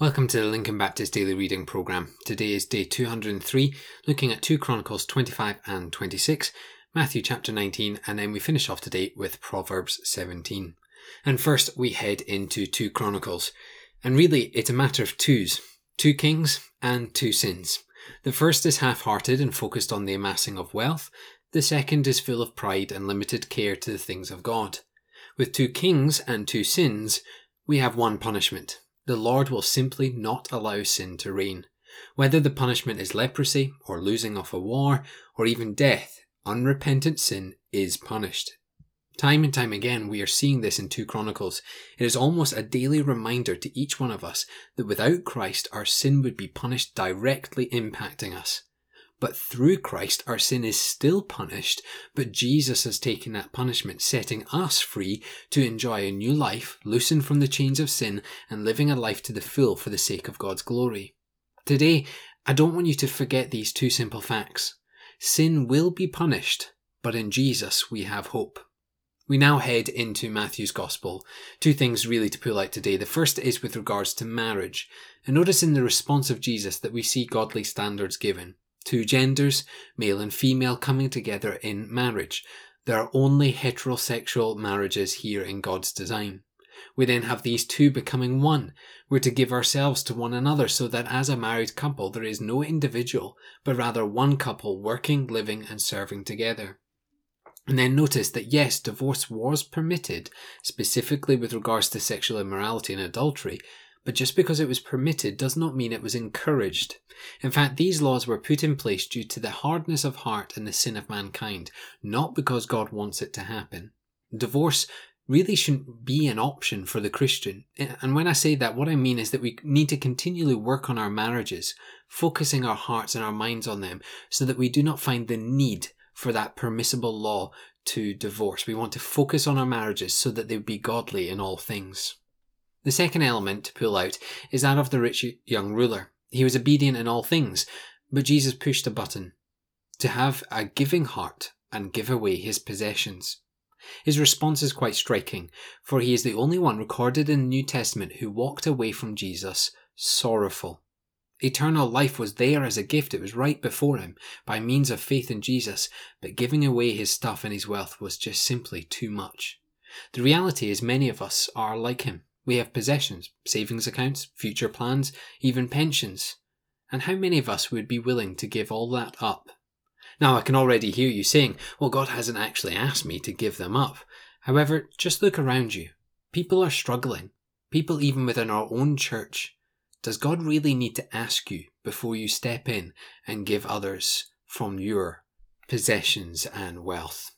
Welcome to the Lincoln Baptist Daily Reading Program. Today is day 203, looking at 2 Chronicles 25 and 26, Matthew chapter 19, and then we finish off today with Proverbs 17. And first we head into 2 Chronicles. And really, it's a matter of twos two kings and two sins. The first is half hearted and focused on the amassing of wealth, the second is full of pride and limited care to the things of God. With two kings and two sins, we have one punishment the Lord will simply not allow sin to reign. Whether the punishment is leprosy, or losing off a war, or even death, unrepentant sin is punished. Time and time again, we are seeing this in 2 Chronicles. It is almost a daily reminder to each one of us that without Christ, our sin would be punished directly impacting us. But through Christ, our sin is still punished, but Jesus has taken that punishment, setting us free to enjoy a new life, loosened from the chains of sin, and living a life to the full for the sake of God's glory. Today, I don't want you to forget these two simple facts. Sin will be punished, but in Jesus we have hope. We now head into Matthew's Gospel. Two things really to pull out today. The first is with regards to marriage. And notice in the response of Jesus that we see godly standards given two genders, male and female, coming together in marriage. There are only heterosexual marriages here in God's design. We then have these two becoming one. We're to give ourselves to one another so that as a married couple there is no individual, but rather one couple working, living, and serving together. And then notice that yes, divorce was permitted, specifically with regards to sexual immorality and adultery, but just because it was permitted does not mean it was encouraged. In fact, these laws were put in place due to the hardness of heart and the sin of mankind, not because God wants it to happen. Divorce really shouldn't be an option for the Christian. And when I say that, what I mean is that we need to continually work on our marriages, focusing our hearts and our minds on them, so that we do not find the need for that permissible law to divorce. We want to focus on our marriages so that they be godly in all things. The second element to pull out is that of the rich young ruler. He was obedient in all things, but Jesus pushed a button to have a giving heart and give away his possessions. His response is quite striking, for he is the only one recorded in the New Testament who walked away from Jesus sorrowful. Eternal life was there as a gift, it was right before him by means of faith in Jesus, but giving away his stuff and his wealth was just simply too much. The reality is, many of us are like him. We have possessions, savings accounts, future plans, even pensions. And how many of us would be willing to give all that up? Now, I can already hear you saying, well, God hasn't actually asked me to give them up. However, just look around you. People are struggling. People even within our own church. Does God really need to ask you before you step in and give others from your possessions and wealth?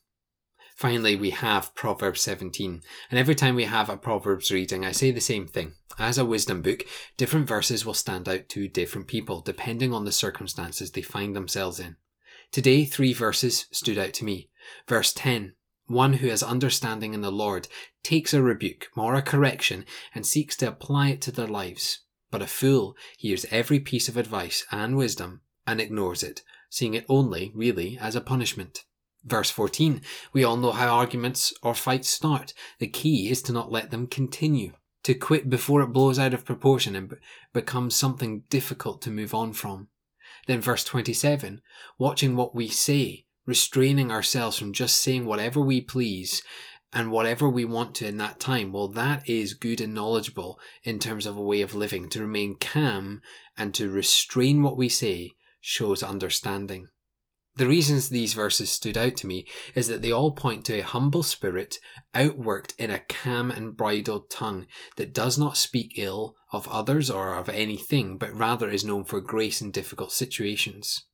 Finally, we have Proverbs 17. And every time we have a Proverbs reading, I say the same thing. As a wisdom book, different verses will stand out to different people depending on the circumstances they find themselves in. Today, three verses stood out to me. Verse 10 One who has understanding in the Lord takes a rebuke or a correction and seeks to apply it to their lives. But a fool hears every piece of advice and wisdom and ignores it, seeing it only, really, as a punishment. Verse 14, we all know how arguments or fights start. The key is to not let them continue, to quit before it blows out of proportion and becomes something difficult to move on from. Then verse 27, watching what we say, restraining ourselves from just saying whatever we please and whatever we want to in that time, well, that is good and knowledgeable in terms of a way of living. To remain calm and to restrain what we say shows understanding. The reasons these verses stood out to me is that they all point to a humble spirit outworked in a calm and bridled tongue that does not speak ill of others or of anything, but rather is known for grace in difficult situations.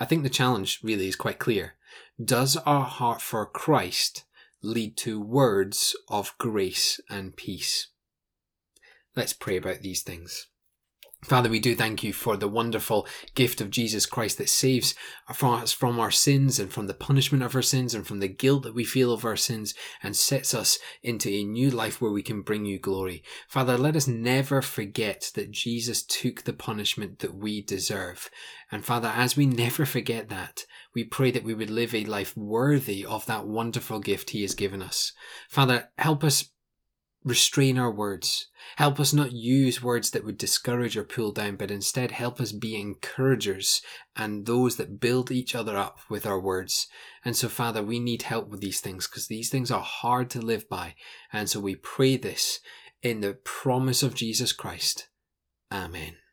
I think the challenge really is quite clear. Does our heart for Christ lead to words of grace and peace? Let's pray about these things. Father, we do thank you for the wonderful gift of Jesus Christ that saves us from our sins and from the punishment of our sins and from the guilt that we feel of our sins and sets us into a new life where we can bring you glory. Father, let us never forget that Jesus took the punishment that we deserve. And Father, as we never forget that, we pray that we would live a life worthy of that wonderful gift he has given us. Father, help us restrain our words. Help us not use words that would discourage or pull down, but instead help us be encouragers and those that build each other up with our words. And so, Father, we need help with these things because these things are hard to live by. And so we pray this in the promise of Jesus Christ. Amen.